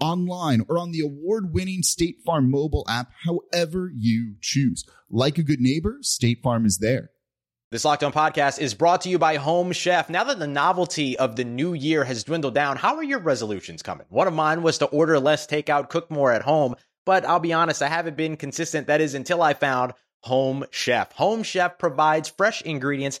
online, or on the award winning State Farm mobile app, however you choose. Like a good neighbor, State Farm is there. This Locked On podcast is brought to you by Home Chef. Now that the novelty of the new year has dwindled down, how are your resolutions coming? One of mine was to order less takeout, cook more at home, but I'll be honest, I haven't been consistent. That is until I found Home Chef. Home Chef provides fresh ingredients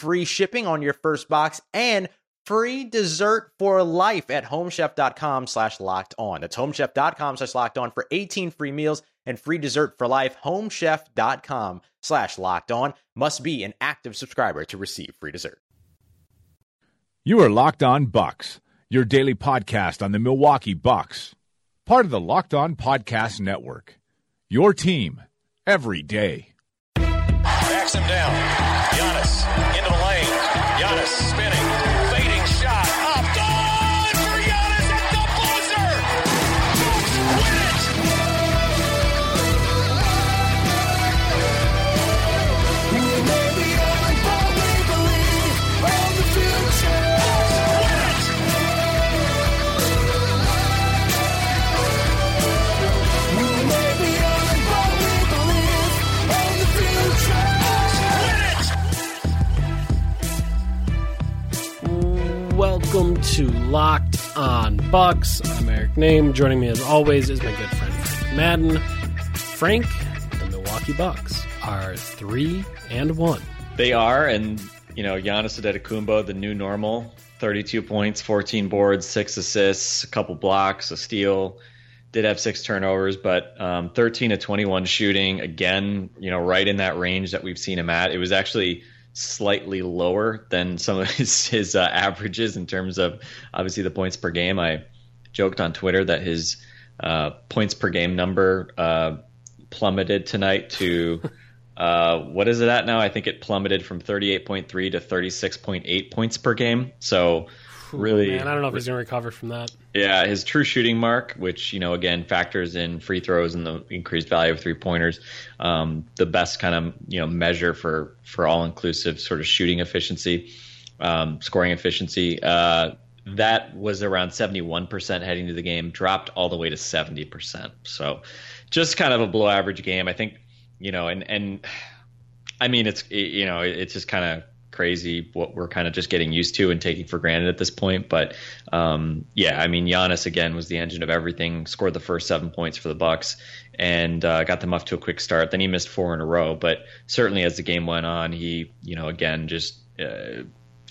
free shipping on your first box and free dessert for life at homechef.com slash locked on. That's homechef.com slash locked on for 18 free meals and free dessert for life. Homechef.com slash locked on must be an active subscriber to receive free dessert. You are Locked On Bucks, your daily podcast on the Milwaukee Bucks, part of the Locked On Podcast Network. Your team every day. Backs him down. Giannis into the lane. Welcome to Locked On Bucks. I'm Eric Nehm. Joining me as always is my good friend Frank Madden. Frank, the Milwaukee Bucks are three and one. They are, and you know, Giannis Antetokounmpo, the new normal, 32 points, 14 boards, six assists, a couple blocks, a steal. Did have six turnovers, but um, 13 to 21 shooting. Again, you know, right in that range that we've seen him at. It was actually slightly lower than some of his his uh, averages in terms of obviously the points per game. I joked on Twitter that his uh, points per game number uh, plummeted tonight to uh, what is it at now? I think it plummeted from 38.3 to 36.8 points per game. So really, Man, I don't know if he's going to recover from that. yeah, his true shooting mark, which you know again factors in free throws and the increased value of three pointers, um, the best kind of you know measure for for all inclusive sort of shooting efficiency, um, scoring efficiency. Uh, that was around seventy one percent heading to the game, dropped all the way to seventy percent. So, just kind of a below average game. I think you know, and and I mean it's you know it's just kind of crazy what we're kind of just getting used to and taking for granted at this point. But um, yeah, I mean Giannis again was the engine of everything. Scored the first seven points for the Bucks and uh, got them off to a quick start. Then he missed four in a row, but certainly as the game went on, he you know again just. Uh,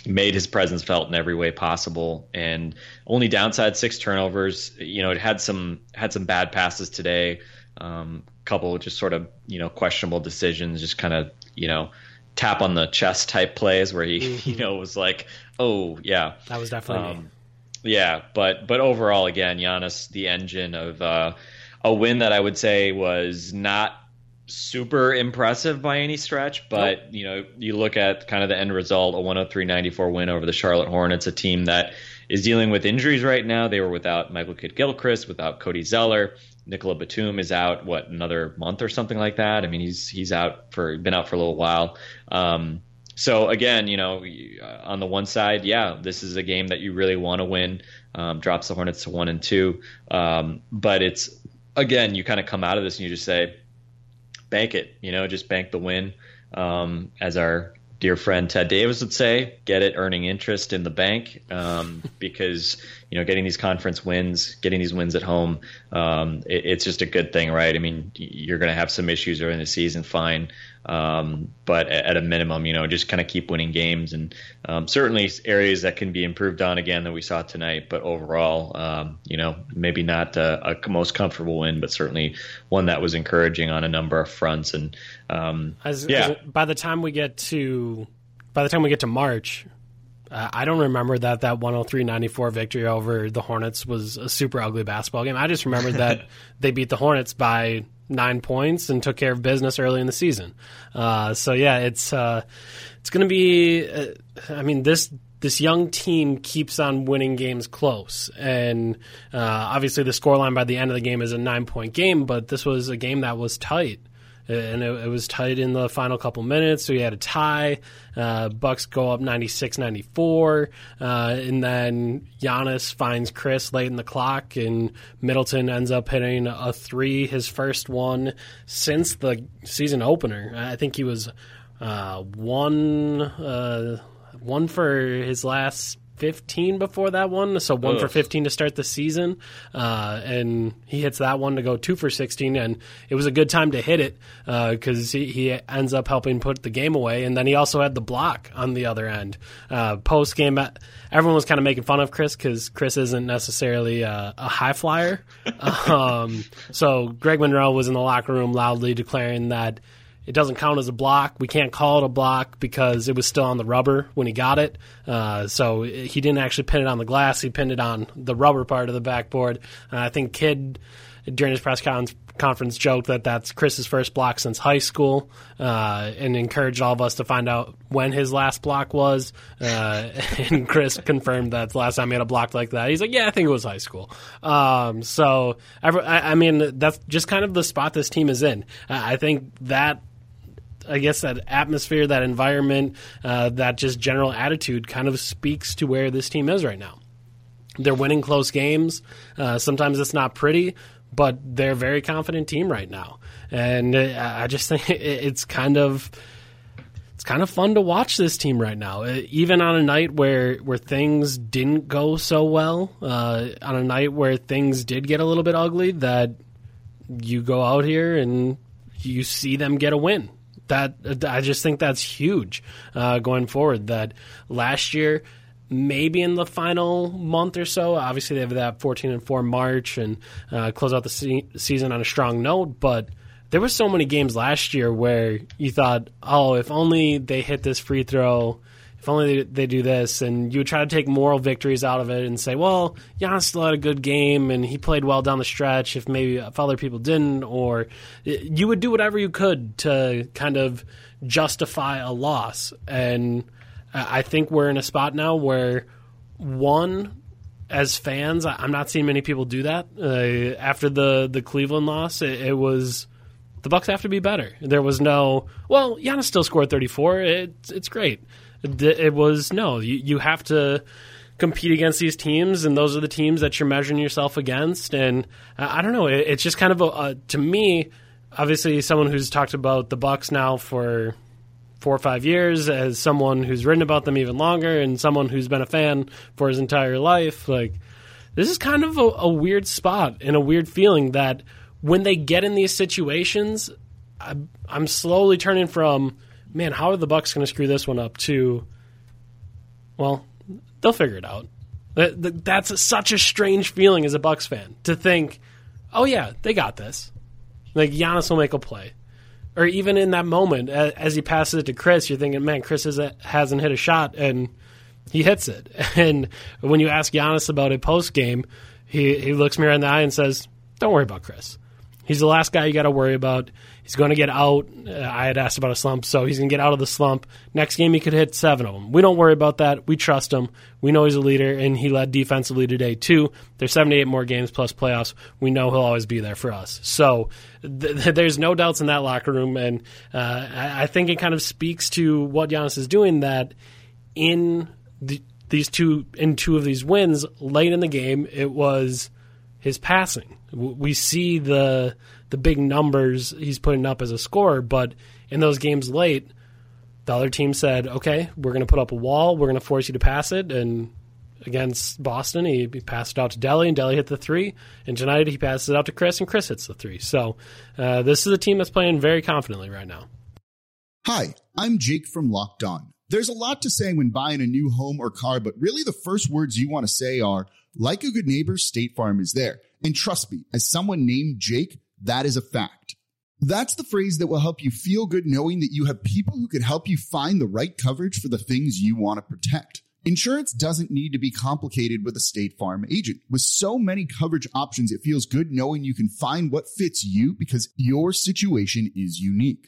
made his presence felt in every way possible and only downside six turnovers you know it had some had some bad passes today um, couple just sort of you know questionable decisions just kind of you know tap on the chest type plays where he you know was like oh yeah That was definitely um, yeah, but but overall, again, Giannis, the engine of uh, a win that I would say was not super impressive by any stretch, but you know, you look at kind of the end result, a 103-94 win over the Charlotte Hornets, a team that is dealing with injuries right now. They were without Michael Kidd Gilchrist, without Cody Zeller. Nicolas Batum is out what another month or something like that. I mean, he's he's out for been out for a little while. Um, so again, you know, on the one side, yeah, this is a game that you really want to win. Um, drops the Hornets to one and two, um, but it's again, you kind of come out of this and you just say, bank it, you know, just bank the win um, as our dear friend Ted Davis would say, get it earning interest in the bank um, because you know getting these conference wins, getting these wins at home, um, it, it's just a good thing, right? I mean, you're going to have some issues during the season, fine, um, but at a minimum, you know, just kind of keep winning games and um, certainly areas that can be improved on again that we saw tonight. But overall, um, you know, maybe not a, a, most comfortable win, but certainly one that was encouraging on a number of fronts. And um, As, yeah, as- by the time we get to by the time we get to March, uh, I don't remember that that 103-94 victory over the Hornets was a super ugly basketball game. I just remember that they beat the Hornets by nine points and took care of business early in the season. Uh, so yeah, it's uh, it's going to be. Uh, I mean this. This young team keeps on winning games close, and uh, obviously the scoreline by the end of the game is a nine-point game. But this was a game that was tight and it, it was tight in the final couple minutes. So we had a tie. Uh, Bucks go up 96-94, uh, and then Giannis finds Khris late in the clock, and Middleton ends up hitting a three, his first one since the season opener. I think he was uh, one uh, one for his last 15 before that one, so one for 15 to start the season, uh, and he hits that one to go two for 16, and it was a good time to hit it because he, he ends up helping put the game away, and then he also had the block on the other end. Uh, Post game, everyone was kind of making fun of Khris because Khris isn't necessarily a, a high flyer, um, so Greg Monroe was in the locker room loudly declaring that. It doesn't count as a block. We can't call it a block because it was still on the rubber when he got it. Uh, so he didn't actually pin it on the glass. He pinned it on the rubber part of the backboard. Uh, I think Kidd during his press con- conference joked that that's Khris's first block since high school, uh, and encouraged all of us to find out when his last block was. Uh, and Khris confirmed that the last time he had a block like that, he's like, "Yeah, I think it was high school." Um, so I, I mean, that's just kind of the spot this team is in. I think that I guess that atmosphere, that environment, uh, that just general attitude kind of speaks to where this team is right now. They're winning close games. Uh, sometimes it's not pretty, but they're a very confident team right now. And uh, I just think it's kind of it's kind of fun to watch this team right now. Uh, Even on a night where where things didn't go so well, uh, on a night where things did get a little bit ugly, that you go out here and you see them get a win. That I just think that's huge uh, going forward. That last year, maybe in the final month or so, obviously they have that fourteen and four March and uh, close out the se- season on a strong note. But there were so many games last year where you thought, oh, if only they hit this free throw, only they, they do this, and you would try to take moral victories out of it and say, well, Giannis still had a good game and he played well down the stretch. If maybe if other people didn't, or you would do whatever you could to kind of justify a loss. And I think we're in a spot now where one as fans, I'm not seeing many people do that. Uh, after the the Cleveland loss, it, it was the Bucks have to be better. There was no well, Giannis still scored 34. It's it's great. It, was no, you you have to compete against these teams, and those are the teams that you're measuring yourself against. And I, I don't know, it, it's just kind of a, a to me, obviously, someone who's talked about the Bucks now for four or five years as someone who's written about them even longer and someone who's been a fan for his entire life like this is kind of a, a weird spot and a weird feeling that when they get in these situations I, i'm slowly turning from man how are the bucks going to screw this one up to well they'll figure it out That- that- that's such a strange feeling as a bucks fan to think oh yeah they got this like Giannis will make a play or even in that moment as he passes it to Khris, you're thinking, man, Khris hasn't hit a shot, and he hits it. And when you ask Giannis about it post game, he he looks me right in the eye and says, "Don't worry about Khris. He's the last guy you got to worry about. He's going to get out. Uh, I had asked about a slump, so he's going to get out of the slump. Next game, he could hit seven of them. We don't worry about that. We trust him. We know he's a leader, and he led defensively today, too. There's 78 more games plus playoffs. We know he'll always be there for us. So th- th- there's no doubts in that locker room, and uh, I-, I think it kind of speaks to what Giannis is doing that in the, these two in two of these wins late in the game, it was his passing. We see the the big numbers he's putting up as a scorer, but in those games late, the other team said, "Okay, we're going to put up a wall. We're going to force you to pass it." And against Boston, he, passed it out to Delly, and Delly hit the three. And tonight, he passes it out to Khris, and Khris hits the three. So uh, this is a team that's playing very confidently right now. Hi, I'm Jake from Locked On. There's a lot to say when buying a new home or car, but really the first words you want to say are, like a good neighbor, State Farm is there. And trust me, as someone named Jake, that is a fact. That's the phrase that will help you feel good knowing that you have people who can help you find the right coverage for the things you want to protect. Insurance doesn't need to be complicated with a State Farm agent. With so many coverage options, it feels good knowing you can find what fits you because your situation is unique.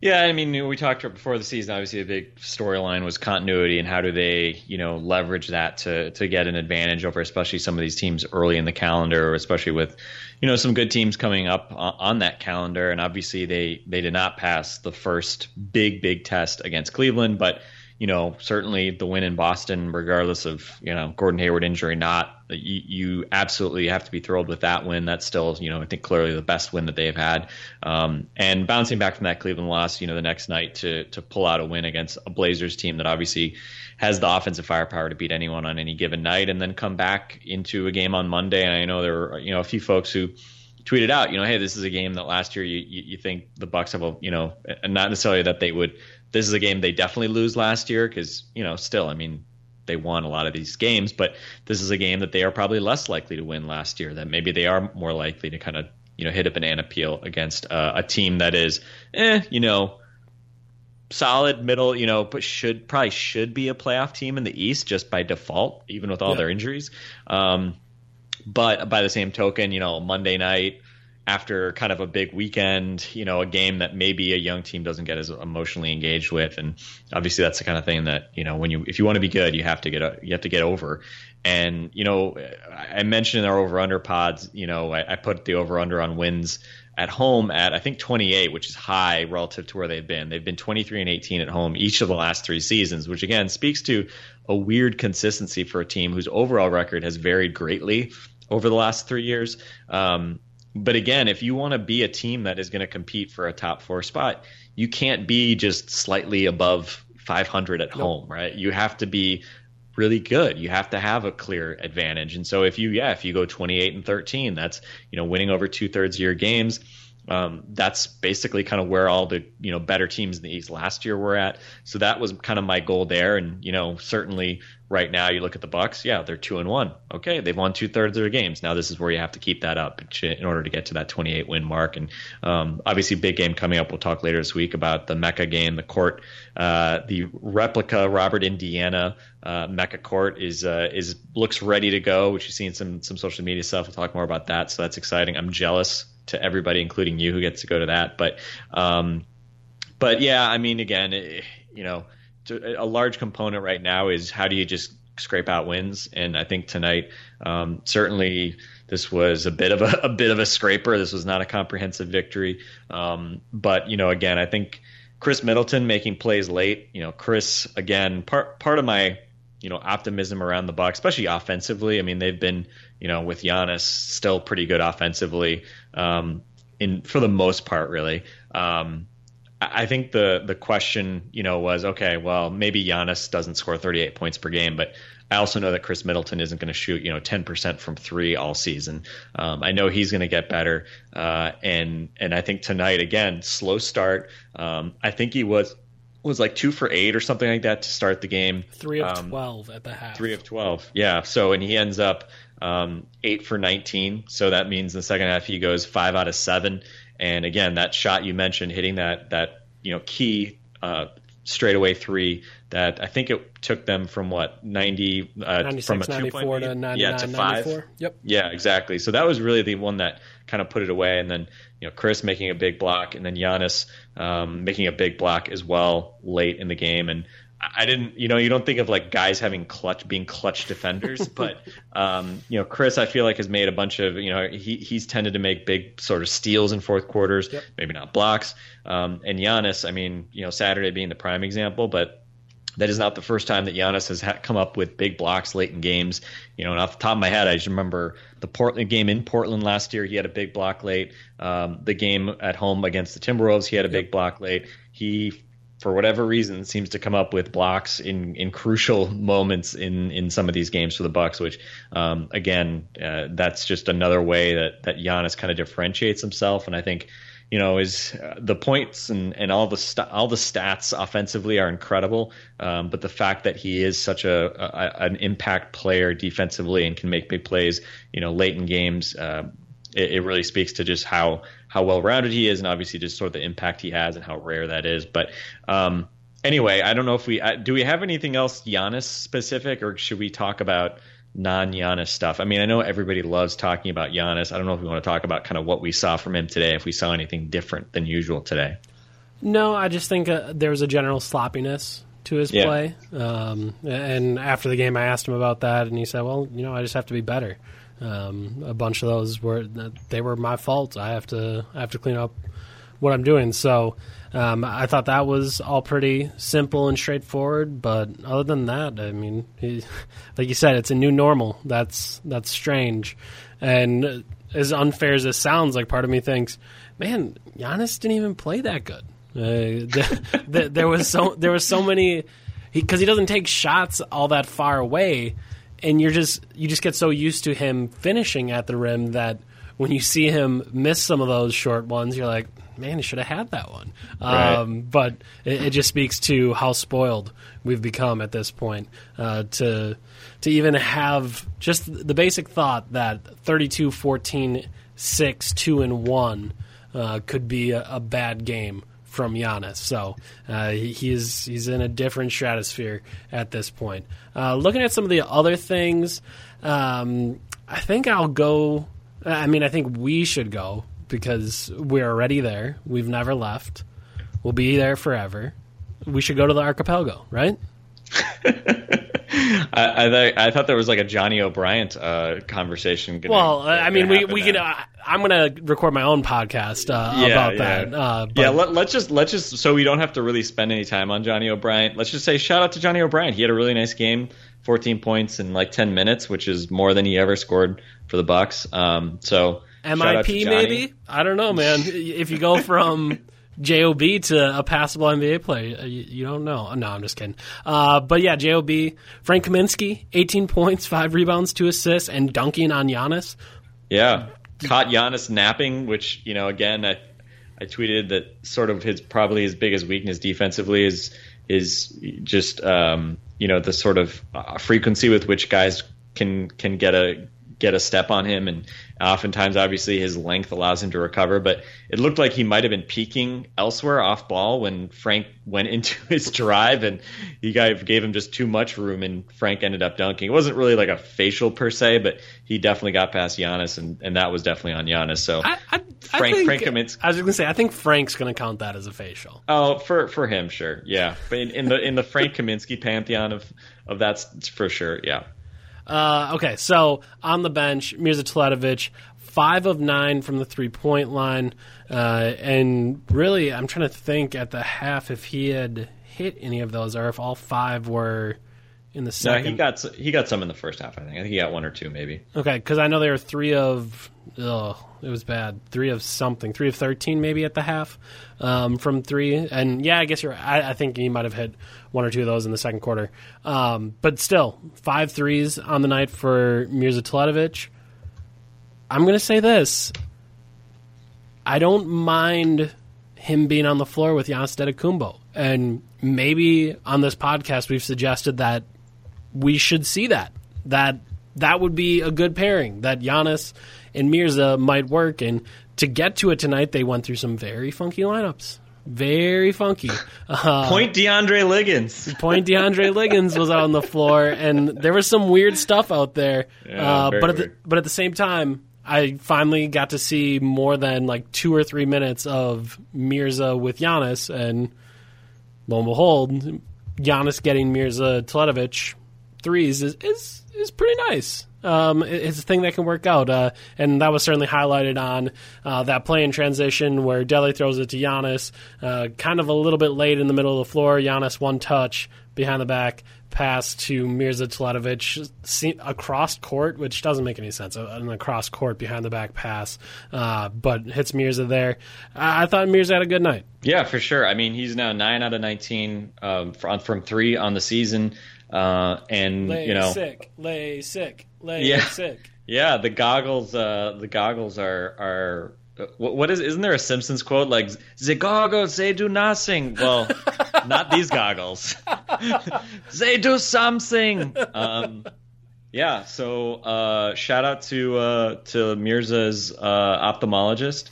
Yeah, I mean, we talked before the season. Obviously, a big storyline was continuity and how do they, you know, leverage that to to get an advantage over, especially some of these teams early in the calendar, or especially with, you know, some good teams coming up on that calendar. And obviously, they they did not pass the first big big test against Cleveland, but you know, certainly the win in Boston, regardless of you know Gordon Hayward injury, not you, you absolutely have to be thrilled with that win. That's still you know I think clearly the best win that they've had. Um, and bouncing back from that Cleveland loss, you know, the next night to to pull out a win against a Blazers team that obviously has the offensive firepower to beat anyone on any given night, and then come back into a game on Monday. And I know there were you know a few folks who tweeted out, you know, hey, this is a game that last year you, you, you think the Bucks have a, you know, not necessarily that they would this is a game they definitely lose last year because you know still I mean they won a lot of these games, but this is a game that they are probably less likely to win last year. That maybe they are more likely to kind of you know hit a banana peel against uh, a team that is eh you know solid middle you know but should probably should be a playoff team in the East just by default even with all yeah. their injuries. Um, but by the same token, you know Monday night after kind of a big weekend, you know, a game that maybe a young team doesn't get as emotionally engaged with, and obviously that's the kind of thing that you know when you if you want to be good, you have to get you have to get over. And you know, I mentioned in our over under pods, you know, I, I put the over under on wins at home at I think 28, which is high relative to where they've been. They've been 23 and 18 at home each of the last three seasons, which again speaks to a weird consistency for a team whose overall record has varied greatly over the last three years. Um, but again, if you want to be a team that is going to compete for a top four spot, you can't be just slightly above 500 at nope. home, right? You have to be really good. You have to have a clear advantage. And so if you, yeah, if you go 28 and 13, that's, you know, winning over two thirds of your games. Um, that's basically kind of where all the you know better teams in the East last year were at. So that was kind of my goal there, and you know certainly right now you look at the Bucks, yeah, they're two and one. Okay, they've won two thirds of their games. Now this is where you have to keep that up in order to get to that 28 win mark. And um, obviously, big game coming up. We'll talk later this week about the Mecca game, the court, uh, the replica Robert Indiana uh, Mecca court is uh, is looks ready to go, which you've seen some some social media stuff. We'll talk more about that. So that's exciting. I'm jealous to everybody, including you, who gets to go to that. But um, but yeah, I mean, again, it, you know a large component right now is how do you just scrape out wins, and I think tonight um, certainly this was a bit of a, a, bit of a scraper. This was not a comprehensive victory, um, but you know, again, I think Khris Middleton making plays late. You know, Khris again part part of my you know optimism around the Bucks, especially offensively. I mean, they've been you know with Giannis still pretty good offensively um, in for the most part, really. Um, I think the the question, you know, was okay. Well, maybe Giannis doesn't score 38 points per game, but I also know that Khris Middleton isn't going to shoot, you know, 10% from three all season. Um, I know he's going to get better, uh, and and I think tonight again, slow start. Um, I think he was was like two for eight or something like that to start the game. Three of um, twelve at the half. Three of twelve, yeah. So and he ends up um, eight for nineteen. So that means in the second half he goes five out of seven. And again, that shot you mentioned, hitting that that you know key uh, straightaway three that I think it took them from what 90 uh, from a 94 to 99, yeah to five 94. yep yeah exactly so that was really the one that kind of put it away and then you know Khris making a big block and then Giannis um, making a big block as well late in the game and I didn't, you know, you don't think of like guys having clutch, being clutch defenders, but um, you know, Khris, I feel like has made a bunch of, you know, he he's tended to make big sort of steals in fourth quarters, yep. maybe not blocks. Um, and Giannis, I mean, you know, Saturday being the prime example, but that is not the first time that Giannis has ha- come up with big blocks late in games. You know, and off the top of my head, I just remember the Portland game in Portland last year. He had a big block late. Um, the game at home against the Timberwolves, he had a big block late. He for whatever reason, seems to come up with blocks in, in crucial moments in, in some of these games for the Bucks. Which, um, again, uh, that's just another way that that Giannis kind of differentiates himself. And I think, you know, is uh, the points and, and all the st- all the stats offensively are incredible. Um, but the fact that he is such a, a, an impact player defensively and can make big plays, you know, late in games. Uh, it, it really speaks to just how how well rounded he is, and obviously just sort of the impact he has and how rare that is. But um, anyway, I don't know if we uh, do we have anything else Giannis specific, or should we talk about non Giannis stuff? I mean, I know everybody loves talking about Giannis. I don't know if we want to talk about kind of what we saw from him today, if we saw anything different than usual today. No, I just think uh, there was a general sloppiness to his yeah. play. Um, and after the game, I asked him about that, and he said, "Well, you know, I just have to be better." Um, a bunch of those were they were my fault. I have to I have to clean up what I'm doing. So um, I thought that was all pretty simple and straightforward. But other than that, I mean, he, like you said, it's a new normal. That's that's strange, and as unfair as this sounds, like part of me thinks, man, Giannis didn't even play that good. Uh, the, the, there was so there was so many because he, he doesn't take shots all that far away and you're just you just get so used to him finishing at the rim that when you see him miss some of those short ones, you're like, man, he should have had that one. Right. Um, but it, it, just speaks to how spoiled we've become at this point uh, to to even have just the basic thought that 32 14 6 2 and 1 uh, could be a, a bad game from Giannis. So uh, he's he's in a different stratosphere at this point. Uh, looking at some of the other things, um, I think I'll go. I mean, I think we should go because we're already there. We've never left. We'll be there forever. We should go to the archipelago, right? I, I, th- I, thought there was like a Johnny O'Bryant uh, conversation. Gonna, well, I mean, we we can. Uh, I'm going to record my own podcast uh, yeah, about yeah. that. Uh, yeah, let, us just let's just so we don't have to really spend any time on Johnny O'Bryant. Let's just say shout out to Johnny O'Bryant. He had a really nice game, 14 points in like 10 minutes, which is more than he ever scored for the Bucks. Um, so MIP maybe I don't know, man. if you go from Job to a passable NBA player. You, you, don't know. No, I'm just kidding. Uh, but yeah, Job, Frank Kaminsky, 18 points, five rebounds, two assists, and dunking on Giannis. Yeah, caught Giannis napping, which you know, again, I, I tweeted that sort of his probably his biggest weakness defensively is is just um, you know the sort of uh, frequency with which guys can can get a get a step on him and Oftentimes, obviously, his length allows him to recover, but it looked like he might have been peaking elsewhere off ball when Frank went into his drive, and he gave him just too much room, and Frank ended up dunking. It wasn't really like a facial per se, but he definitely got past Giannis, and, and that was definitely on Giannis. So I, I, Frank, I think, Frank I was going to say, I think Frank's going to count that as a facial. Oh, for for him, sure, yeah. But in, in the in the Frank Kaminsky pantheon of of that's for sure, yeah. Uh, okay, so on the bench, Mirza Teletovic, five of nine from the three point line. Uh, and really, I'm trying to think at the half if he had hit any of those or if all five were in the second. No, he got he got some in the first half. I think. I think he got one or two, maybe. Okay, because I know there were three of. Oh, it was bad. Three of something. Three of thirteen, maybe at the half, um, from three. And yeah, I guess you're. I, I, think he might have hit one or two of those in the second quarter. Um, but still, five threes on the night for Mirza Teletovic. I'm going to say this. I don't mind him being on the floor with Giannis and maybe on this podcast we've suggested that we should see that that that would be a good pairing. That Giannis and Mirza might work, and to get to it tonight, they went through some very funky lineups very funky. Uh, point DeAndre Liggins. point DeAndre Liggins was out on the floor, and there was some weird stuff out there. Yeah, uh, but at the, but at the same time, I finally got to see more than like two or three minutes of Mirza with Giannis, and lo and behold, Giannis getting Mirza Teletovic threes is is, is pretty nice. Um, it's a thing that can work out, uh, and that was certainly highlighted on uh, that play in transition where Delly throws it to Giannis, uh, kind of a little bit late in the middle of the floor. Giannis one touch behind the back pass to Mirza Teletovic across court, which doesn't make any sense. An across court behind the back pass, uh, but hits Mirza there. I-, I thought Mirza had a good night. Yeah, for sure. I mean, he's now nine out of nineteen um, from, from three on the season, uh, and Lay you know, sick, lay sick, lay Yeah. sick. yeah, the goggles, uh, the goggles are are. uh, What, what is? Isn't there a Simpsons quote like "The goggles they do nothing"? Well, not these goggles. they do something. Um, yeah. So uh, shout out to uh, to Mirza's uh, ophthalmologist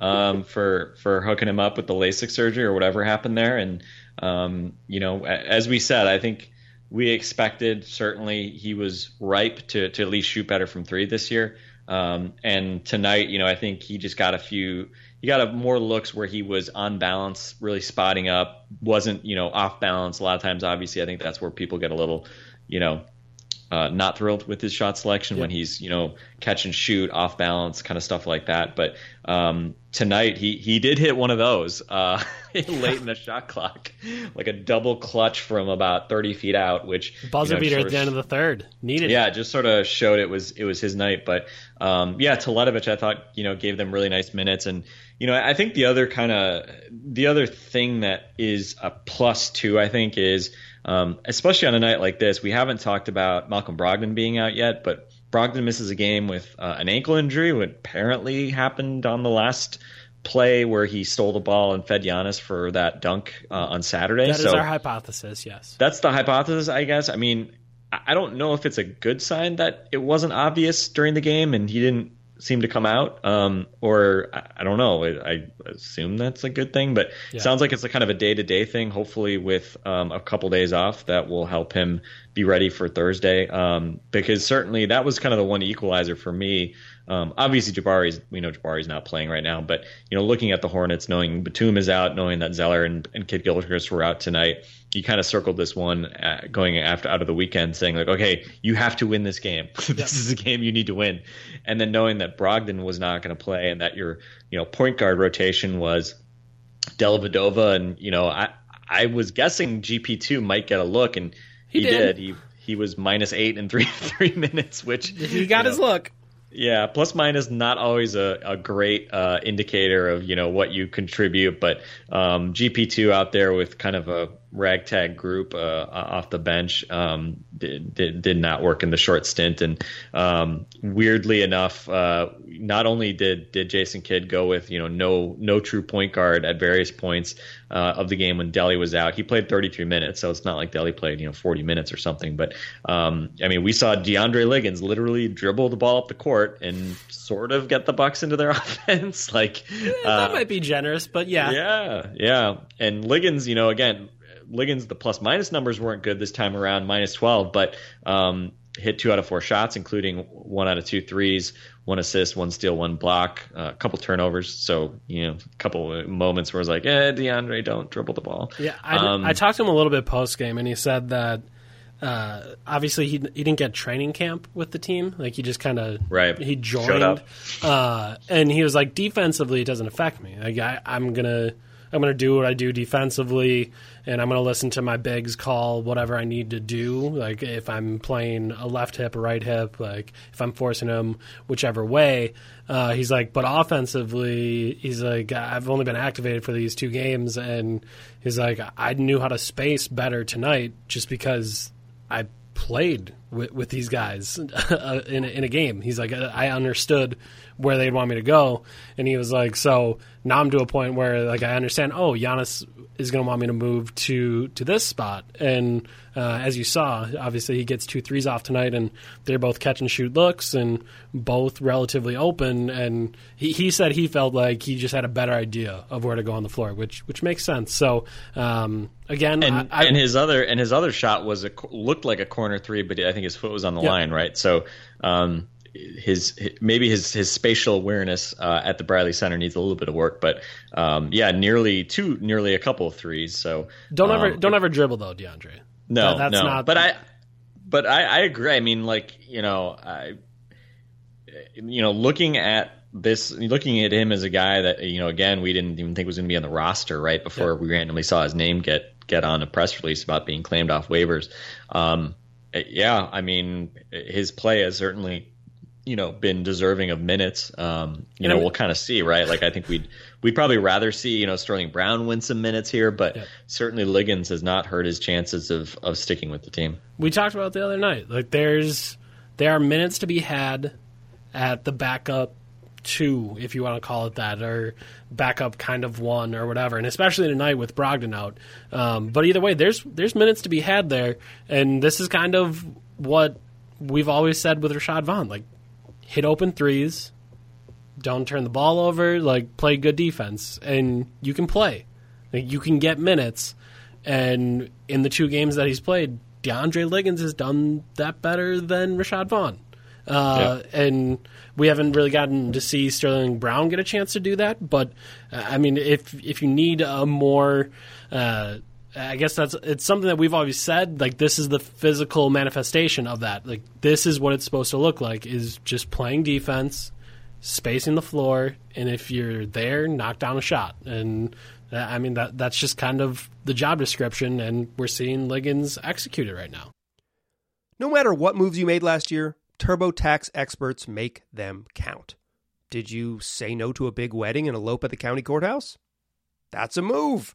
um, for for hooking him up with the LASIK surgery or whatever happened there. And um, you know, as we said, I think we expected certainly he was ripe to to at least shoot better from three this year. Um, and tonight, you know, I think he just got a few. He got a more looks where he was on balance, really spotting up, wasn't you know off balance. A lot of times, obviously, I think that's where people get a little, you know, uh, not thrilled with his shot selection when he's you know catch and shoot off balance kind of stuff like that. But um, tonight he he did hit one of those uh, late in the shot clock, like a double clutch from about thirty feet out, which Buzzer you know, beater at the end of the third. Needed. yeah, it just sort of showed it was it was his night. But um, yeah, Teletovic, I thought you know gave them really nice minutes, and you know I think the other kind of the other thing that is a plus too, I think is um, especially on a night like this, we haven't talked about Malcolm Brogdon being out yet, but Brogdon misses a game with uh, an ankle injury, what apparently happened on the last play where he stole the ball and fed Giannis for that dunk uh, on Saturday. That is so our hypothesis. Yes. that's the hypothesis, I guess. I mean, I don't know if it's a good sign that it wasn't obvious during the game and he didn't seem to come out, um, or I, I don't know. I, I assume that's a good thing, but it sounds like it's a kind of a day to day thing. Hopefully, with um, a couple days off, that will help him be ready for Thursday. Um, because certainly that was kind of the one equalizer for me. Um, obviously, Jabari's we know Jabari's not playing right now, but you know, looking at the Hornets, knowing Batum is out, knowing that Zeller and, and Kidd Gilchrist were out tonight, you kind of circled this one uh, going after out of the weekend, saying like, okay, you have to win this game. this is a game you need to win, and then knowing that Brogdon was not going to play and that your you know point guard rotation was Dellavedova, and you know, I I was guessing GP two might get a look, and he, did. He he was minus eight in three three minutes, which He got you his look. Yeah, plus minus is not always a, a great uh, indicator of you know what you contribute, but um, GP two out there with kind of a ragtag group uh, off the bench um, did, did did not work in the short stint, and um, weirdly enough, uh, not only did did Jason Kidd go with you know no no true point guard at various points uh, of the game when Delly was out, he played 33 minutes, so it's not like Delly played you know 40 minutes or something, but um, I mean we saw DeAndre Liggins literally dribble the ball up the court and sort of get the Bucks into their offense, like that might be generous, but yeah. yeah, yeah. And Liggins, you know, again, Liggins, the plus minus numbers weren't good this time around, minus 12, but um, hit two out of four shots, including one out of two threes, one assist, one steal, one block, uh, a couple turnovers. So, you know, a couple moments where it was like, eh, DeAndre, don't dribble the ball. Yeah, I, Um, I talked to him a little bit post game, and he said that uh, obviously he he didn't get training camp with the team. Like he just kind of Right. He joined, uh, and he was like, defensively, it doesn't affect me. Like I, I'm gonna. I'm going to do what I do defensively, and I'm going to listen to my bigs call whatever I need to do. Like if I'm playing a left hip or right hip, like if I'm forcing him whichever way. Uh, he's like, but offensively, he's like, I've only been activated for these two games, and he's like, I knew how to space better tonight just because I played with, with these guys uh, in, a, in a game. He's like, I understood where they'd want me to go, and he was like, so now I'm to a point where like I understand. Oh, Giannis is going to want me to move to to this spot, and uh, as you saw, obviously he gets two threes off tonight, and they're both catch and shoot looks, and both relatively open. And he, he said he felt like he just had a better idea of where to go on the floor, which which makes sense. So um, again, and I, I, and his other and his other shot was a looked like a corner three, but I think his foot was on the Yeah. line, right? So um, his maybe his his spatial awareness uh, at the Bradley Center needs a little bit of work, but um, yeah, nearly two, nearly a couple of threes. So Don't ever um, don't ever dribble though, DeAndre. no, That- that's no. not- But I, but I, I agree. I mean, like you know, I, you know, looking at this, looking at him as a guy that you know, again, we didn't even think was going to be on the roster right before we randomly saw his name get get on a press release about being claimed off waivers. Um, yeah, I mean, his play has certainly. You know, been deserving of minutes. Um, you know, I- we'll kind of see, right? Like, I think we'd we'd probably rather see you know Sterling Brown win some minutes here, but Yeah. certainly Liggins has not hurt his chances of of sticking with the team. we talked about the other night. Like there's there are minutes to be had at the backup two, if you want to call it that, or backup kind of one or whatever. And especially tonight with Brogdon out. Um, but either way, there's there's minutes to be had there, and this is kind of what we've always said with Rashad Vaughn. Like hit open threes, don't turn the ball over, like play good defense, and you can play. Like, you can get minutes. And in the two games that he's played, DeAndre Liggins has done that better than Rashad Vaughn. Uh, And we haven't really gotten to see Sterling Brown get a chance to do that. But uh, I mean, if if you need a more uh, I guess that's it's something that we've always said. Like this is the physical manifestation of that. Like this is what it's supposed to look like: is just playing defense, spacing the floor, and if you're there, knock down a shot. And I mean that that's just kind of the job description, and we're seeing Liggins execute it right now. No matter what moves you made last year, TurboTax experts make them count. Did you say no to a big wedding and elope at the county courthouse? That's a move.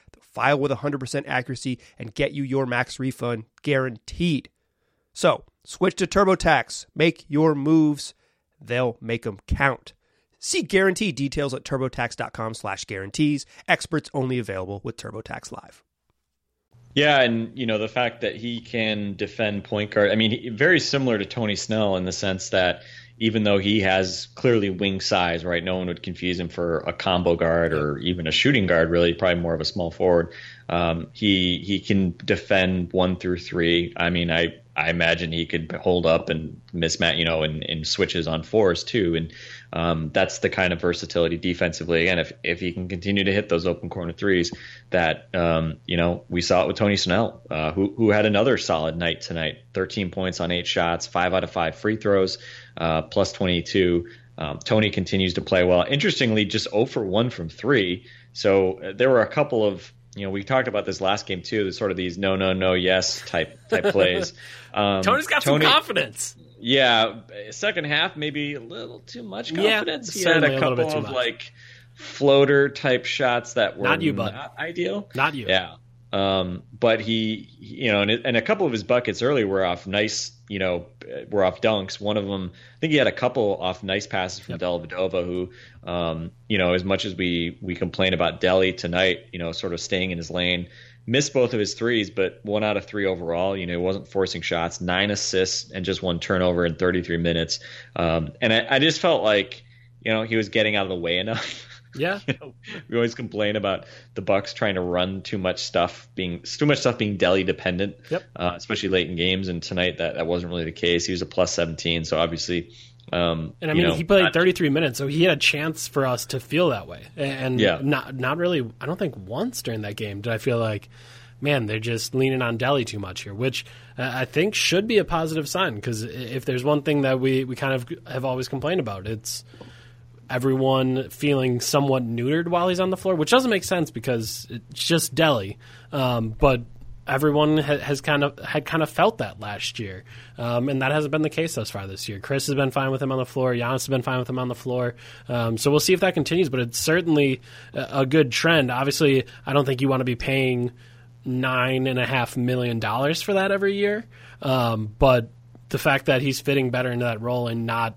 File with 100% accuracy and get you your max refund guaranteed. So, switch to TurboTax. Make your moves. They'll make them count. See guarantee details at turbotax.com slash guarantees. Experts only available with TurboTax Live. Yeah, and you know the fact that he can defend point guard. I mean, very similar to Tony Snell in the sense that even though he has clearly wing size, right? No one would confuse him for a combo guard or even a shooting guard. Really, probably more of a small forward. Um, he he can defend one through three. I mean, I I imagine he could hold up and mismatch, you know, and, and switches on fours too. And um, that's the kind of versatility defensively. Again, if if he can continue to hit those open corner threes, that um, you know we saw it with Tony Snell, uh, who who had another solid night tonight. 13 points on eight shots, five out of five free throws, uh, plus 22. Um, Tony continues to play well. Interestingly, just 0 for 1 from three. So uh, there were a couple of you know, we talked about this last game too. Sort of these no, no, no, yes type type plays. Um, Tony's got Tony- some confidence. Yeah, second half maybe a little too much Yeah, confidence. he had a a couple too of much. like floater type shots that were Not you, bud. not ideal. Not you. Yeah. Um, but he, you know, and, and a couple of his buckets early were off nice, you know, were off dunks. One of them, I think he had a couple off nice passes from Dellavedova, who, um, you know, as much as we we complain about Delly tonight, you know, sort of staying in his lane, missed both of his threes, but one out of three overall. You know, he wasn't forcing shots, nine assists and just one turnover in 33 minutes. Um, and I, I just felt like, you know, he was getting out of the way enough. Yeah. you know, we always complain about the Bucks trying to run too much stuff, being too much stuff being Delly dependent, Yep. uh, especially late in games. And tonight that that wasn't really the case. He was a plus seventeen, so obviously, um, And I you mean, know, he played not- 33 minutes, so he had a chance for us to feel that way. And Yeah. not not really. I don't think once during that game did I feel like, man, they're just leaning on Delly too much here, which uh, I think should be a positive sign because if there's one thing that we we kind of have always complained about, it's everyone feeling somewhat neutered while he's on the floor, which doesn't make sense because it's just Delly. Um, but everyone ha- has kind of had kind of felt that last year, um, and that hasn't been the case thus far this year. Khris has been fine with him on the floor. Giannis has been fine with him on the floor. Um, so we'll see if that continues. But it's certainly a, a good trend. Obviously, I don't think you want to be paying nine and a half million dollars for that every year. Um, but the fact that he's fitting better into that role and not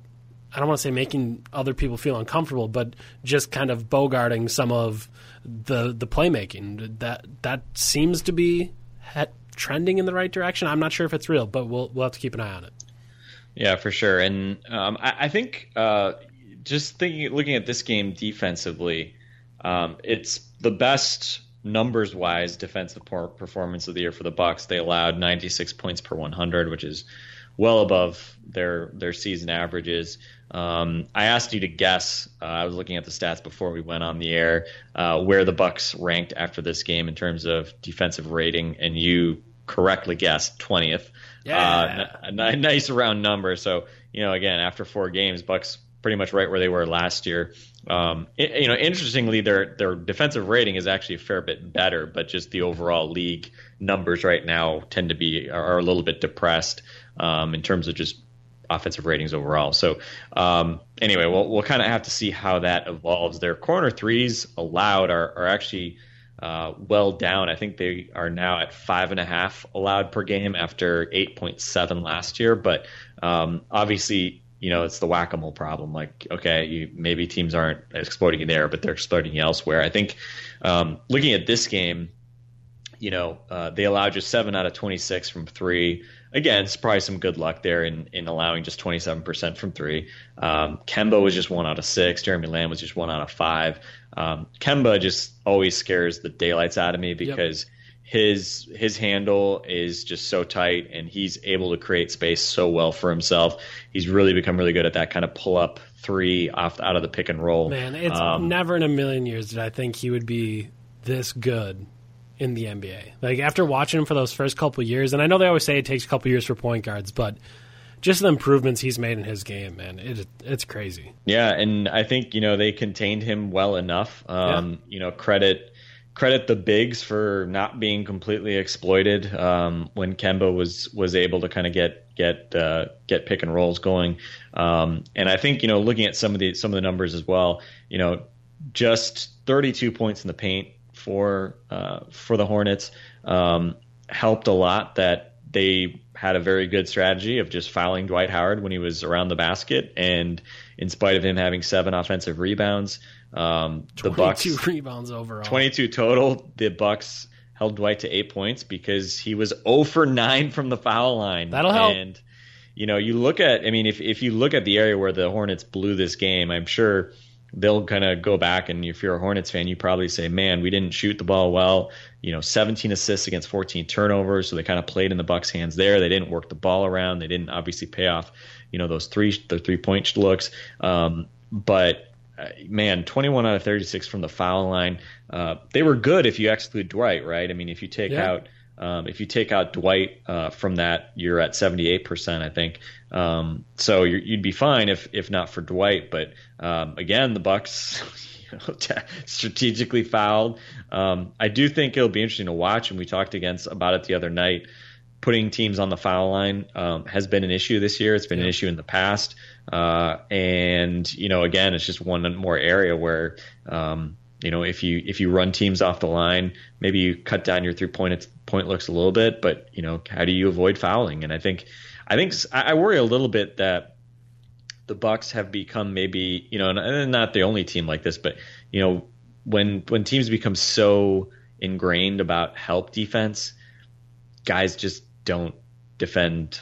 I don't want to say making other people feel uncomfortable, but just kind of bogarting some of the the playmaking. That that seems to be trending in the right direction. I'm not sure if it's real, but we'll we'll have to keep an eye on it. Yeah, for sure. And um, I, I, think uh, just thinking, looking at this game defensively, um, it's the best numbers wise defensive performance of the year for the Bucks. They allowed 96 points per 100, which is well above their their season averages. Um, I asked you to guess. Uh, I was looking at the stats before we went on the air, uh, where the Bucks ranked after this game in terms of defensive rating, and you correctly guessed twentieth. Yeah, uh, n- nice round number. So you know, again, after four games, Bucks pretty much right where they were last year. Um, it, you know, interestingly, their their defensive rating is actually a fair bit better, but just the overall league numbers right now tend to be are a little bit depressed um, in terms of just offensive ratings overall. So um, anyway, we'll we'll kind of have to see how that evolves. Their corner threes allowed are are actually. Uh, well down. I think they are now at five and a half allowed per game after 8.7 last year. But um, obviously, you know, it's the whack a mole problem. Like, okay, you, maybe teams aren't exploiting you there, but they're exploiting you elsewhere. I think um, looking at this game, you know, uh, they allowed just seven out of 26 from three. Again, it's probably some good luck there in, in allowing just 27% from three. Um, Kemba was just one out of six. Jeremy Lamb was just one out of five. Um, Kemba just always scares the daylights out of me because yep. his his handle is just so tight and he's able to create space so well for himself. He's really become really good at that kind of pull up three off out of the pick and roll. Man, it's um, never in a million years did I think he would be this good in the NBA. Like after watching him for those first couple years, and I know they always say it takes a couple years for point guards, but just the improvements he's made in his game, man, it, it's crazy. Yeah, and I think you know they contained him well enough. Um, yeah. You know, credit credit the bigs for not being completely exploited um, when Kemba was was able to kind of get get uh, get pick and rolls going. Um, and I think you know looking at some of the some of the numbers as well, you know, just 32 points in the paint for uh, for the Hornets um, helped a lot that they had a very good strategy of just fouling Dwight Howard when he was around the basket, and in spite of him having seven offensive rebounds, um, the Bucks rebounds overall, twenty two total. The Bucks held Dwight to eight points because he was 0 for nine from the foul line. That'll help. And you know, you look at, I mean, if if you look at the area where the Hornets blew this game, I'm sure they'll kind of go back and if you're a Hornets fan, you probably say, "Man, we didn't shoot the ball well." You know, 17 assists against 14 turnovers, so they kind of played in the Bucks' hands there. They didn't work the ball around. They didn't obviously pay off, you know, those three the three point looks. Um, but uh, man, 21 out of 36 from the foul line. Uh, they were good if you exclude Dwight, right? I mean, if you take yeah. out um, if you take out Dwight uh, from that, you're at 78%, I think. Um, so you would be fine if if not for Dwight. But um, again, the Bucks strategically fouled. Um, I do think it'll be interesting to watch, and we talked against about it the other night. Putting teams on the foul line um, has been an issue this year. It's been yeah. an issue in the past, uh, and you know, again, it's just one more area where um, you know, if you if you run teams off the line, maybe you cut down your three point point looks a little bit, but you know, how do you avoid fouling? And I think, I think I worry a little bit that the Bucks have become maybe you know, and not the only team like this, but you know, when when teams become so ingrained about help defense, guys just don't defend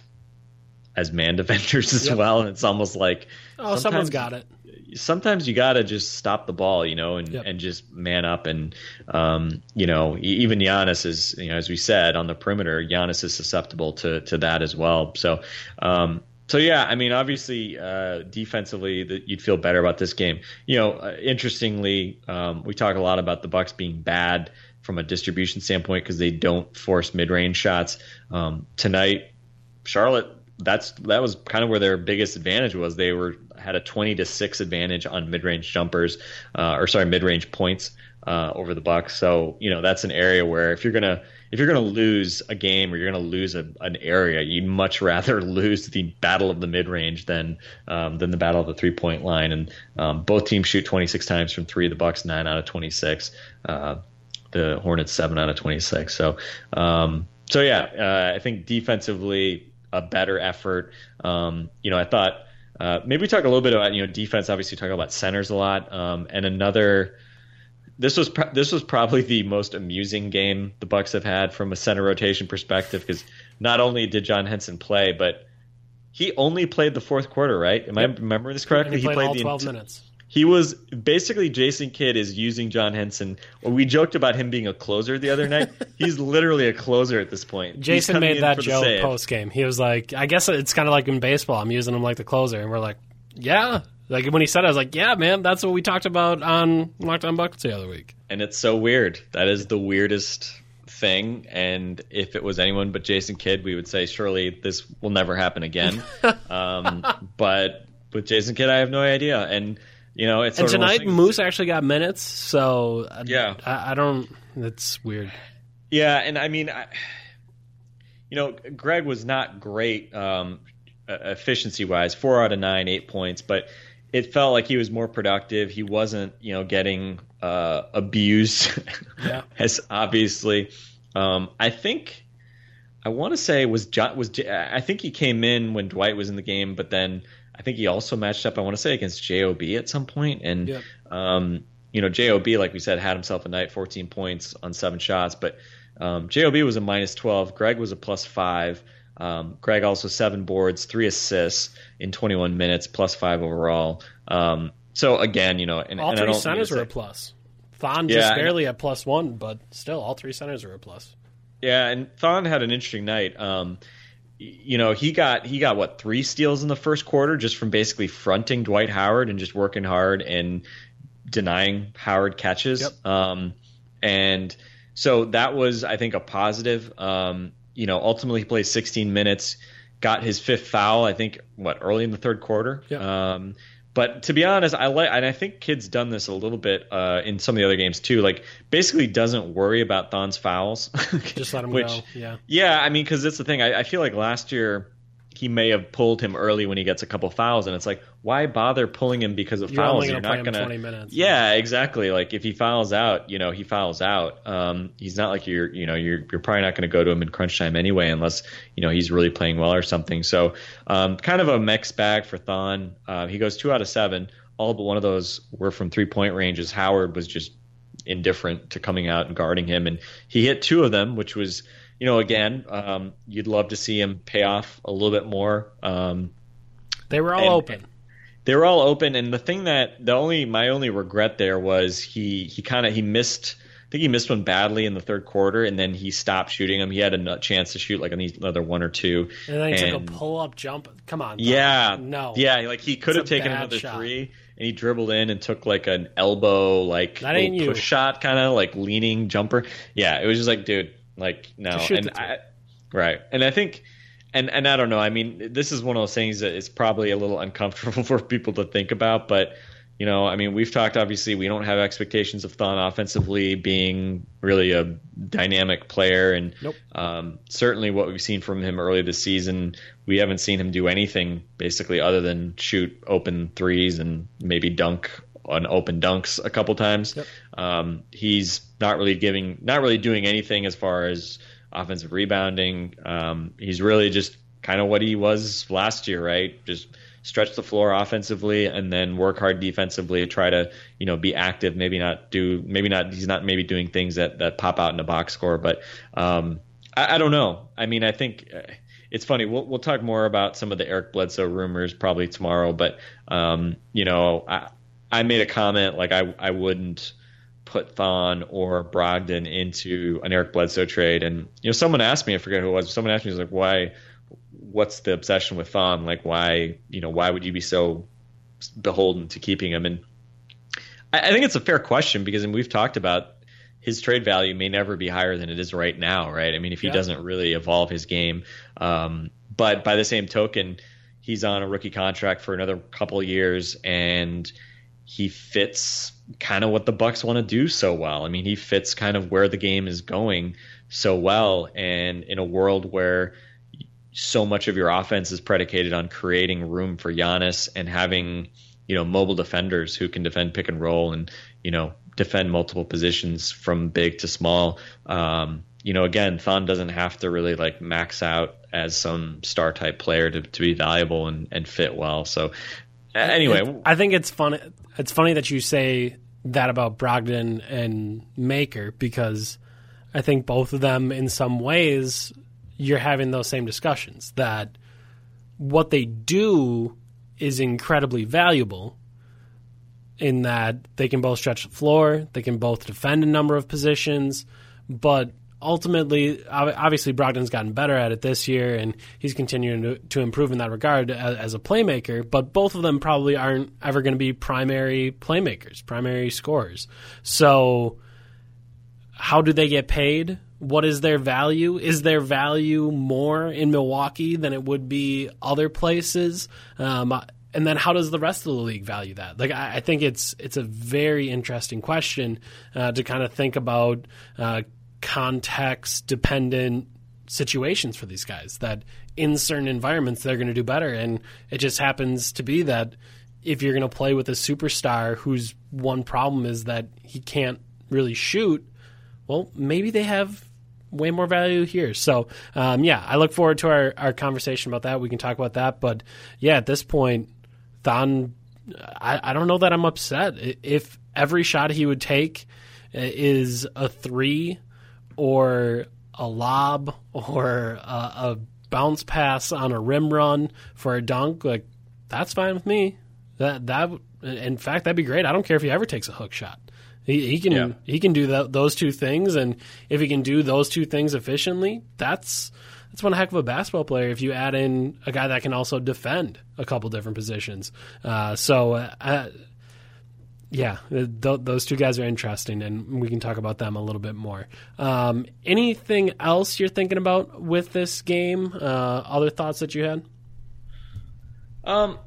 as man defenders as yep. well, and it's almost like oh, someone's got it sometimes you got to just stop the ball, you know, and, yep. and just man up. And, um, you know, even Giannis is, you know, as we said on the perimeter, Giannis is susceptible to, to that as well. So, um, so yeah, I mean, obviously, uh, defensively, that you'd feel better about this game. You know, uh, interestingly, um, we talk a lot about the Bucks being bad from a distribution standpoint because they don't force mid-range shots. Um, tonight, Charlotte that's that was kind of where their biggest advantage was. They were had a 20 to six advantage on mid range jumpers, uh, or sorry, mid range points uh, over the Bucks. So you know that's an area where if you're gonna if you're gonna lose a game or you're gonna lose a, an area, you'd much rather lose the battle of the mid range than um, than the battle of the three point line. And um, both teams shoot 26 times from three. The Bucks nine out of 26. Uh, the Hornets seven out of 26. So um, so yeah, uh, I think defensively a better effort. Um, you know, I thought Uh, maybe we talk a little bit about you know defense. Obviously, talk about centers a lot. Um, and another, this was pr- this was probably the most amusing game the Bucks have had from a center rotation perspective because not only did John Henson play, but he only played the fourth quarter. Right? Am I remembering this correctly? he played, all the 12 ent- minutes. He was basically Jason Kidd is using John Henson. We joked about him being a closer the other night. He's literally a closer at this point. Jason made that joke post game. He was like, I guess it's kind of like in baseball. I'm using him like the closer. And we're like, yeah. Like when he said it, I was like, yeah, man, that's what we talked about on Locked On Bucks the other week. and it's so weird. That is the weirdest thing. And if it was anyone but Jason Kidd, we would say surely this will never happen again. um, but with Jason Kidd, I have no idea. And you know, it's And sort of one of tonight, Moose actually got minutes. So I- Yeah. I, I don't, That's weird. Yeah, and I mean, I, you know, Greg was not great um, efficiency wise, four out of nine, eight points, but it felt like he was more productive. He wasn't, you know, getting uh, abused Yeah. as obviously. Um, I think I want to say was John was I think he came in when Dwight was in the game, but then I think he also matched up. I want to say against Job at some point, and Yep. um, you know Job, like we said, had himself a night, 14 points on seven shots, but um, Job was a minus 12. Greg was a plus five. Um, Greg also seven boards, three assists in 21 minutes, plus five overall. Um, so again, you know, and, All and three centers were a plus. Thon Yeah, just barely at plus one, but still, all three centers were a plus. Yeah, and Thon had an interesting night. Um, you know, he got he got what three steals in the first quarter just from basically fronting Dwight Howard and just working hard and denying Howard catches. Yep. Um, and so that was, I think, a positive. Um, you know, ultimately he played 16 minutes, got his fifth foul. I think what early in the third quarter. Yep. Um, but to be honest, I like, and I think Kidd's done this a little bit uh, in some of the other games too. Like, basically, doesn't worry about Thon's fouls. Just let him Which, go. Yeah. yeah, I mean, because that's the thing. I, I feel like last year he may have pulled him early when he gets a couple fouls, and it's like, why bother pulling him because of You're fouls? only You're going to play not gonna. 20 minutes. Yeah, exactly. Like if he fouls out, you know, he fouls out. Um, he's not like you're, you know, you're you're probably not going to go to him in crunch time anyway, unless you know he's really playing well or something. So, um, kind of a mixed bag for Thon. Uh, he goes two out of seven. All but one of those were from three point ranges. Howard was just indifferent to coming out and guarding him, and he hit two of them, which was, you know, again, um, you'd love to see him pay off a little bit more. Um, They were all And- open. They were all open and the thing that the only my only regret there was he he kind of he missed I think he missed one badly in the third quarter and then he stopped shooting them he had a chance to shoot like another one or two And then he took a pull up jump. Come on. Yeah No. yeah like he could have It's a taken another shot. three and he dribbled in and took like an elbow like little you. push shot kind of like leaning jumper yeah it was just like dude like no and. I, right and I think and and I don't know. I mean, this is one of those things that is probably a little uncomfortable for people to think about. But you know, I mean, we've talked. Obviously, we don't have expectations of Thon offensively being really a dynamic player, and Nope. um, certainly what we've seen from him early this season, we haven't seen him do anything basically other than shoot open threes and maybe dunk on open dunks a couple times. Um, he's not really giving, not really doing anything as far as offensive rebounding. Um, he's really just kind of what he was last year, right? Just stretch the floor offensively and then work hard defensively. Try to you know be active. Maybe not do. Maybe not. He's not maybe doing things that that pop out in a box score. But um, I, I don't know. I mean, I think. Uh, it's funny. We'll we'll talk more about some of the Eric Bledsoe rumors probably tomorrow. But um, you know, I I made a comment like I I wouldn't put Thon or Brogdon into an Eric Bledsoe trade. And you know, someone asked me, I forget who it was. Someone asked me, was like, why? What's the obsession with Thon? Like, why? You know, why would you be so beholden to keeping him? And I, I think it's a fair question because and we've talked about his trade value may never be higher than it is right now, right? I mean, if he Yeah. doesn't really evolve his game, um, but by the same token, he's on a rookie contract for another couple of years, and he fits kind of what the Bucks want to do so well. I mean, he fits kind of where the game is going so well, and in a world where so much of your offense is predicated on creating room for Giannis and having you know mobile defenders who can defend pick and roll and you know defend multiple positions from big to small. Um, you know, again, Thon doesn't have to really like max out as some star type player to, to be valuable and, and fit well. So anyway, I think it's funny. It's funny that you say that about Brogdon and Maker because I think both of them, in some ways, you're having those same discussions that what they do is incredibly valuable in that they can both stretch the floor, they can both defend a number of positions, but ultimately, obviously, Brogdon's gotten better at it this year, and he's continuing to, to improve in that regard as, as, a playmaker. But both of them probably aren't ever going to be primary playmakers, primary scorers. So, how do they get paid? What is their value? Is their value more in Milwaukee than it would be other places? Um, and then how does the rest of the league value that? Like, I, I think it's it's a very interesting question uh, to kind of think about. Uh, context dependent situations for these guys that in certain environments they're going to do better. And it just happens to be that if you're going to play with a superstar whose one problem is that he can't really shoot well maybe they have way more value here. So um, yeah i look forward to our, our conversation about that. We can talk about that. But yeah at this point thon I, I don't know that i'm upset. If every shot he would take uh, is a three or a lob or a, a bounce pass on a rim run for a dunk, like that's fine with me. That that in fact that'd be great. I don't care if he ever takes a hook shot. He, he can yeah. he can do those two things, and if he can do those two things efficiently, that's that's one heck of a basketball player. If you add in a guy that can also defend a couple different positions, uh, so uh, yeah, th- those two guys are interesting, and we can talk about them a little bit more. Um, anything else you're thinking about with this game? Uh, other thoughts that you had? Um,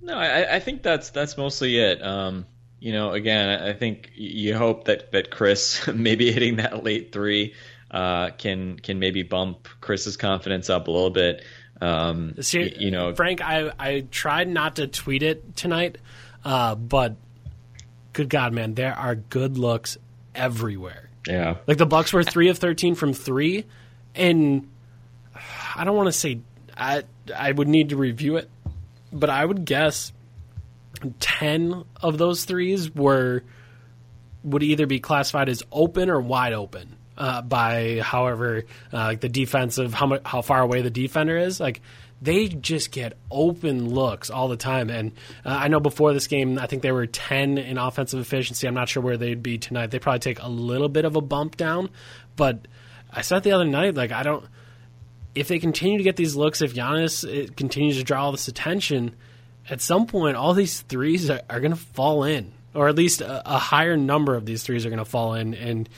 no, I, I think that's that's mostly it. Um, you know, again, I think you hope that that Khris maybe hitting that late three uh, can can maybe bump Khris's confidence up a little bit. Um, See, you know, Frank, I I tried not to tweet it tonight uh, but good God, man, there are good looks everywhere. Yeah. Like the Bucks were three of thirteen from three, and I don't want to say I I would need to review it, but I would guess ten of those threes were would either be classified as open or wide open uh, by however uh, like the defensive how much how far away the defender is like they just get open looks all the time. And uh, I know before this game, I think they were 10 in offensive efficiency. I'm not sure where they'd be tonight. They probably take a little bit of a bump down. But I said the other night, like, I don't. If they continue to get these looks, if Giannis continues to draw all this attention, at some point, all these threes are, are going to fall in, or at least a, a higher number of these threes are going to fall in. And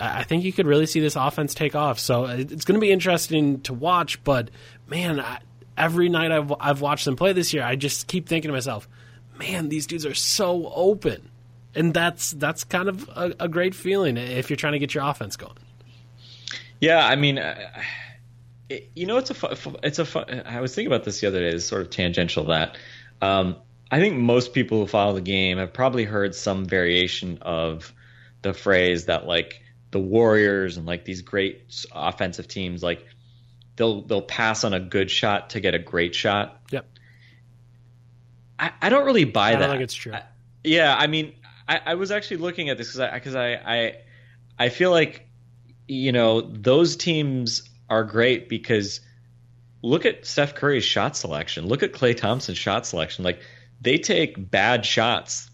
I think you could really see this offense take off. So it's going to be interesting to watch. But man, I, every night I've, I've watched them play this year, I just keep thinking to myself, man, these dudes are so open. And that's that's kind of a, a great feeling if you're trying to get your offense going. Yeah, I mean, uh, it, you know, it's a it's a I was thinking about this the other day. It's sort of tangential that um, I think most people who follow the game have probably heard some variation of the phrase that like the Warriors and like these great offensive teams like they'll they'll pass on a good shot to get a great shot. Yep. I, I don't really buy I that. I think it's true. I, yeah, I mean, I, I was actually looking at this because I because I, I I feel like you know those teams are great because look at Steph Curry's shot selection. Look at Klay Thompson's shot selection. Like they take bad shots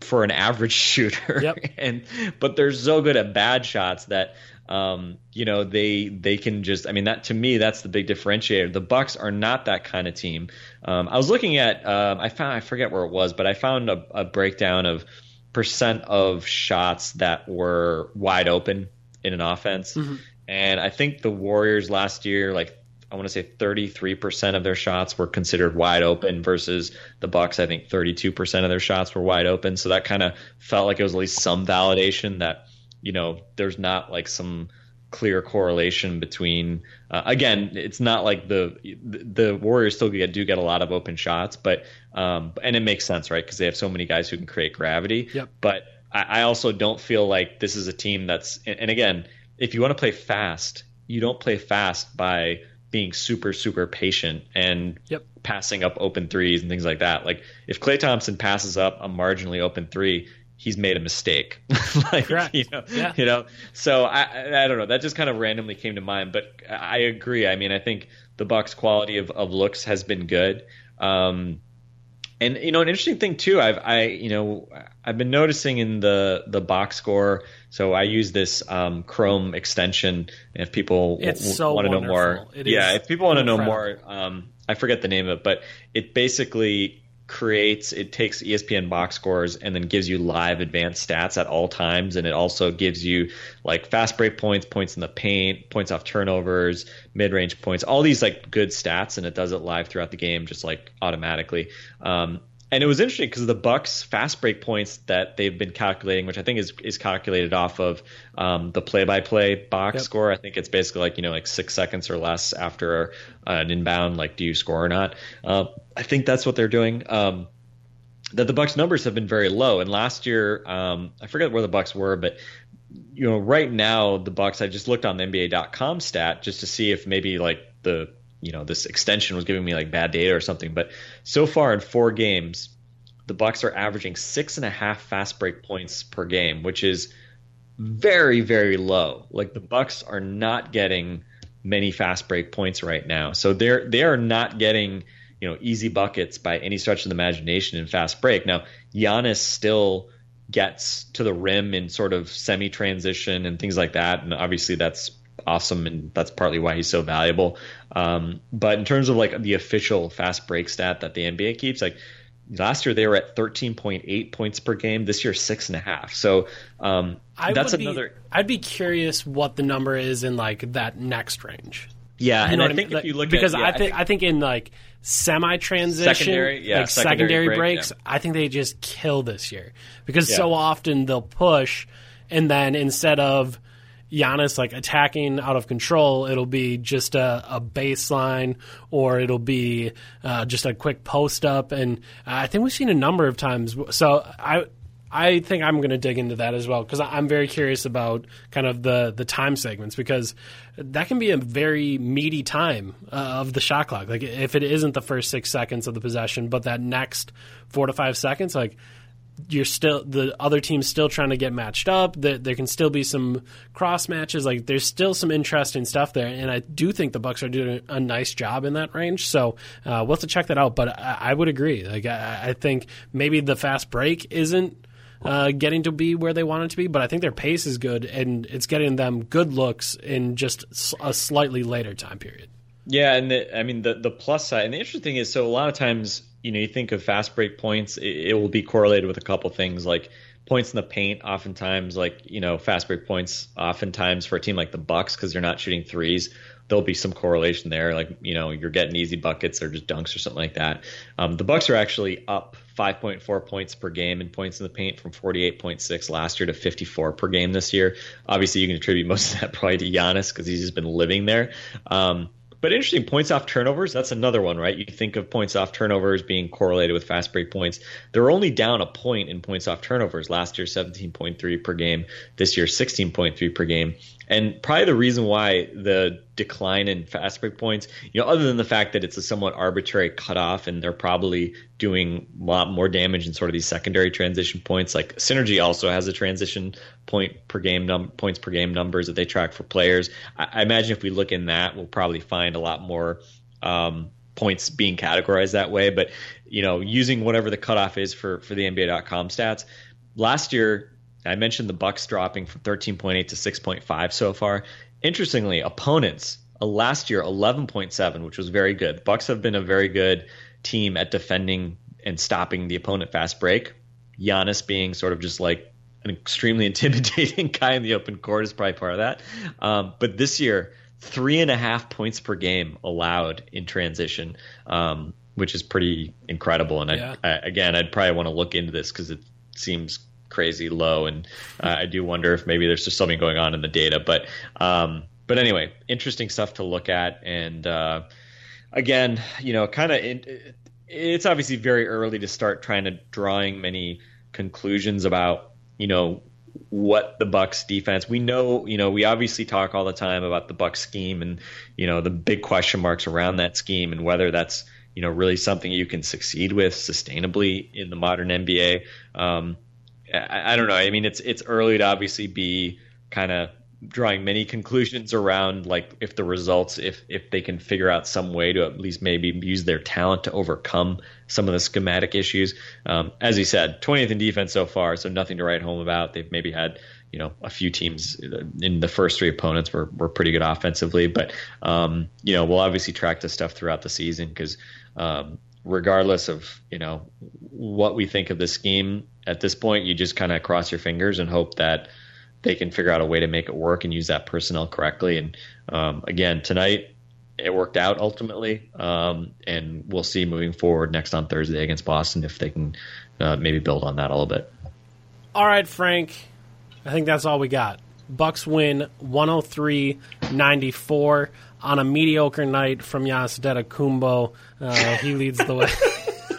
for an average shooter, yep. and but they're so good at bad shots that um, you know they they can just I mean that to me that's the big differentiator. The Bucks are not that kind of team. Um, I was looking at um, I found I forget where it was, but I found a, a breakdown of percent of shots that were wide open in an offense, mm-hmm. and I think the Warriors last year like I want to say 33% of their shots were considered wide open versus the Bucks I think 32% of their shots were wide open. So that kind of felt like it was at least some validation that you know, there's not like some clear correlation between. Uh, again, it's not like the the Warriors still get, do get a lot of open shots, but um, and it makes sense, right? Because they have so many guys who can create gravity. Yep. But I, I also don't feel like this is a team that's, and again, if you want to play fast, you don't play fast by being super super patient and Yep. passing up open threes and things like that. Like if Klay Thompson passes up a marginally open three, he's made a mistake. like, Correct. You know, Yeah. you know. So I, I don't know. That just kind of randomly came to mind, but I agree. I mean, I think the Bucks' quality of, of looks has been good. Um, and you know, an interesting thing too. I've I you know I've been noticing in the the box score. So I use this um, Chrome extension. If people It's so want to know more. It yeah, if people want to know more, um, I forget the name of it, but it basically creates it takes ESPN box scores and then gives you live advanced stats at all times. And it also gives you like fast break points points in the paint points off turnovers mid-range points all these like good stats. And it does it live throughout the game just like automatically. Um, and it was interesting because the Bucks fast break points that they've been calculating, which I think is is calculated off of um, the play-by-play box Yep. score. I think it's basically like you know like six seconds or less after an inbound, like do you score or not? Uh, I think that's what they're doing. Um, that the Bucks numbers have been very low, and last year um, I forget where the Bucks were, but you know right now the Bucks. I just looked on the NBA.com stat just to see if maybe like the you know this extension was giving me like bad data or something. But so far in four games, the Bucks are averaging six and a half fast break points per game, which is very very low. Like the Bucks are not getting many fast break points right now, so they're they are not getting you know easy buckets by any stretch of the imagination in fast break. Now Giannis still gets to the rim in sort of semi transition and things like that, and obviously that's awesome and that's partly why he's so valuable. Um, but in terms of like the official fast break stat that the NBA keeps, like last year they were at 13.8 points per game. This year six and a half. So um, I that's would another. I'd be curious what the number is in like that next range. Yeah, You and know I what think mean? if you look because at yeah, I think I think in like semi transition, Secondary, yeah, like secondary secondary, break, breaks, yeah. I think they just kill this year because Yeah. so often they'll push, and then instead of Giannis like attacking out of control, it'll be just a, a baseline or it'll be uh, just a quick post up, and I think we've seen a number of times. So I. I think I'm going to dig into that as well because I'm very curious about kind of the the time segments because that can be a very meaty time uh, of the shot clock. Like if it isn't the first six seconds of the possession, but that next four to five seconds, like you're still the other team's still trying to get matched up. There, there can still be some cross matches. Like there's still some interesting stuff there, and I do think the Bucks are doing a nice job in that range. So uh, we'll have to check that out. But I, I would agree. Like I, I think maybe the fast break isn't uh, getting to be where they want it to be, but I think their pace is good, and it's getting them good looks in just a slightly later time period. Yeah, and the, I mean the the plus side, and the interesting thing is, so a lot of times, you know, you think of fast break points, it, it will be correlated with a couple things like points in the paint. Oftentimes, like you know, fast break points. Oftentimes for a team like the Bucks, because they're not shooting threes, there'll be some correlation there. Like you know, you're getting easy buckets or just dunks or something like that. Um, the Bucks are actually up 5.4 points per game in points in the paint from 48.6 last year to 54 per game this year. Obviously, you can attribute most of that probably to Giannis because he's just been living there. Um, but interesting points off turnovers. That's another one, right? You think of points off turnovers being correlated with fast break points. They're only down a point in points off turnovers. Last year, 17.3 per game. This year, 16.3 per game. And probably the reason why the decline in fast break points, you know, other than the fact that it's a somewhat arbitrary cutoff and they're probably doing a lot more damage in sort of these secondary transition points. Like Synergy also has a transition point per game num- points per game numbers that they track for players. I, I imagine if we look in that, we'll probably find a lot more um, points being categorized that way. But you know, using whatever the cutoff is for for the NBA.com stats, last year I mentioned the Bucks dropping from 13.8 to 6.5 so far. Interestingly, opponents uh, last year 11.7, which was very good. Bucks have been a very good team at defending and stopping the opponent fast break. Giannis being sort of just like an extremely intimidating guy in the open court is probably part of that. Um, but this year, three and a half points per game allowed in transition, um, which is pretty incredible. And I, I, again, I'd probably want to look into this because it seems crazy low, and uh, I do wonder if maybe there's just something going on in the data. But um, but anyway, interesting stuff to look at, and uh, again, you know, kind of it, it's obviously very early to start trying to drawing many conclusions about you know what the Bucks defense. We know, you know, we obviously talk all the time about the Bucks scheme and you know the big question marks around that scheme and whether that's you know really something you can succeed with sustainably in the modern NBA. Um, I, I don't know. I mean, it's it's early to obviously be kind of drawing many conclusions around like if the results if if they can figure out some way to at least maybe use their talent to overcome some of the schematic issues. Um, as he said 20th in defense so far so nothing to write home about. They've maybe had you know a few teams in the first three opponents were, were pretty good offensively. But um, you know we'll obviously track this stuff throughout the season because um, regardless of you know what we think of the scheme at this point you just kind of cross your fingers and hope that they can figure out a way to make it work and use that personnel correctly. And um, again, tonight it worked out ultimately, um, and we'll see moving forward next on Thursday against Boston if they can uh, maybe build on that a little bit. All right, Frank. I think that's all we got. Bucks win 103-94 on a mediocre night from Giannis Antetokounmpo. Uh, he leads the way.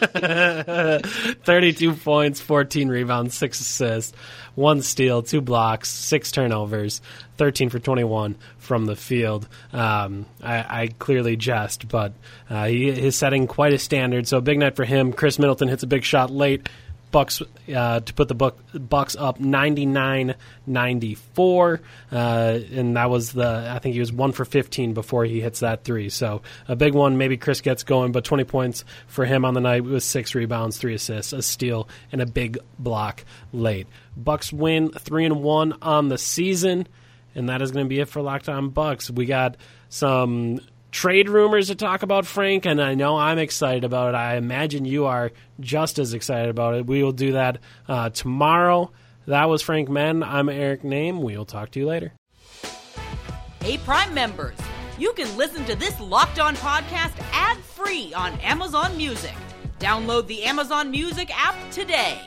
32 points, 14 rebounds, 6 assists, 1 steal, 2 blocks, 6 turnovers, 13 for 21 from the field. Um, I, I, clearly jest, but uh, he is setting quite a standard. So, big night for him. Khris Middleton hits a big shot late. Bucks uh, to put the buck, Bucks up 99-94, uh, and that was the I think he was one for 15 before he hits that three. So a big one. Maybe Khris gets going, but 20 points for him on the night with six rebounds, three assists, a steal, and a big block late. Bucks win three and one on the season, and that is going to be it for Locked On Bucks. We got some trade rumors to talk about, Frank, and I know I'm excited about it. I imagine you are just as excited about it. We will do that uh, tomorrow. That was Frank Madden. I'm Eric Nehm. We will talk to you later. Hey, Prime members, you can listen to this locked on podcast ad free on Amazon Music. Download the Amazon Music app today.